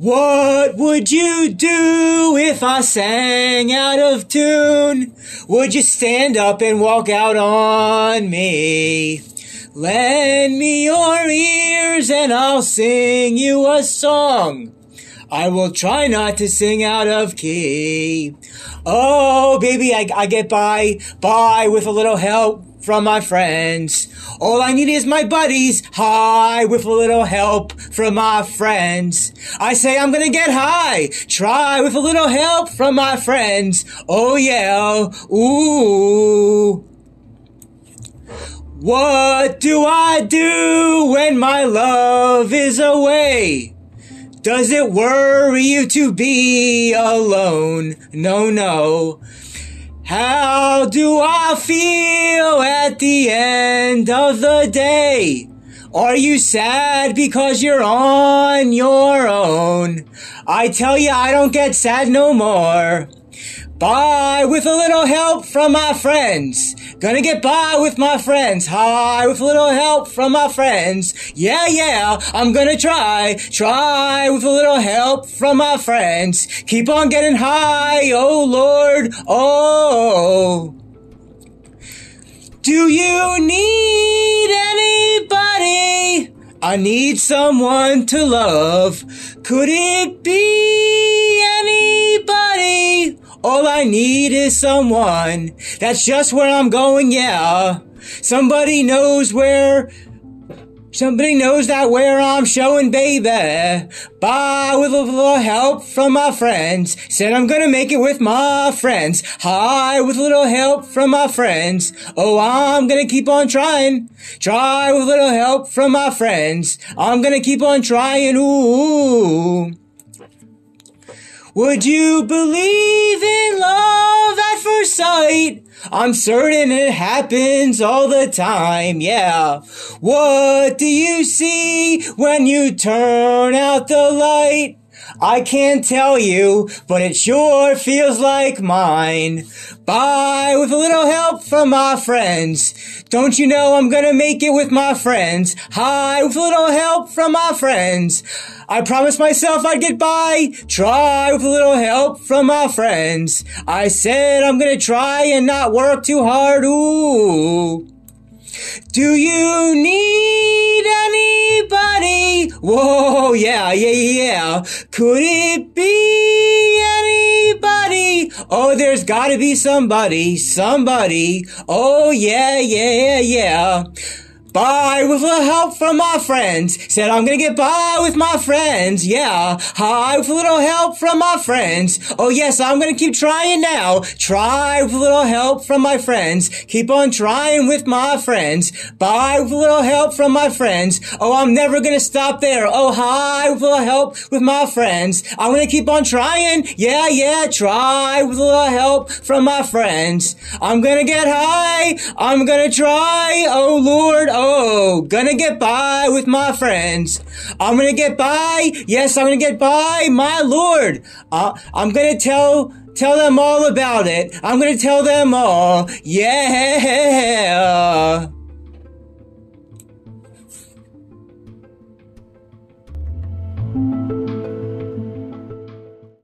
What would you do if I sang out of tune? Would you stand up and walk out on me? Lend me your ears and I'll sing you a song. I will try not to sing out of key. Oh, baby, I, I get by, by with a little help from my friends. All I need is my buddies high with a little help from my friends. I say I'm gonna get high, try with a little help from my friends. Oh yeah, ooh. What do I do when my love is away? Does it worry you to be alone? No, no. How do I feel at the end of the day? Are you sad because you're on your own? I tell you, I don't get sad no more. By with a little help from my friends. Gonna get by with my friends. High, with a little help from my friends. Yeah, yeah, I'm gonna try. Try with a little help from my friends. Keep on getting high, oh Lord, oh. Do you need anybody? I need someone to love. Could it be anybody? All I need is someone. That's just where I'm going, yeah. Somebody knows where Somebody knows that where I'm showing, baby. By with a little help from my friends. Said I'm gonna make it with my friends. High with a little help from my friends. Oh, I'm gonna keep on trying. Try with a little help from my friends. I'm gonna keep on trying. Ooh. Would you believe in love at first sight? I'm certain it happens all the time, yeah. What do you see when you turn out the light? I can't tell you, but it sure feels like mine. By with a little help from my friends. Don't you know I'm gonna make it with my friends? High with a little help from my friends. I promised myself I'd get by. Try with a little help from my friends. I said I'm gonna try and not work too hard. Ooh. Do you need anybody? Whoa, Oh, yeah, yeah, yeah. Could it be anybody? Oh, there's gotta be somebody, somebody. Oh, yeah, yeah, yeah by with a little help from my friends. Said I'm gonna get by with my friends. Yeah. High with a little help from my friends. Oh yes, I'm gonna keep trying now. Try with a little help from my friends. Keep on trying with my friends. By with a little help from my friends. Oh, I'm never gonna stop there. Oh, high with a little help with my friends. I'm gonna keep on trying. Yeah, yeah, try with a little help from my friends. I'm gonna get high. I'm gonna try. Oh Lord. Oh, Oh, gonna get by with my friends. I'm gonna get by. Yes, I'm gonna get by. My Lord. Uh, I'm gonna tell, tell them all about it. I'm gonna tell them all. Yeah.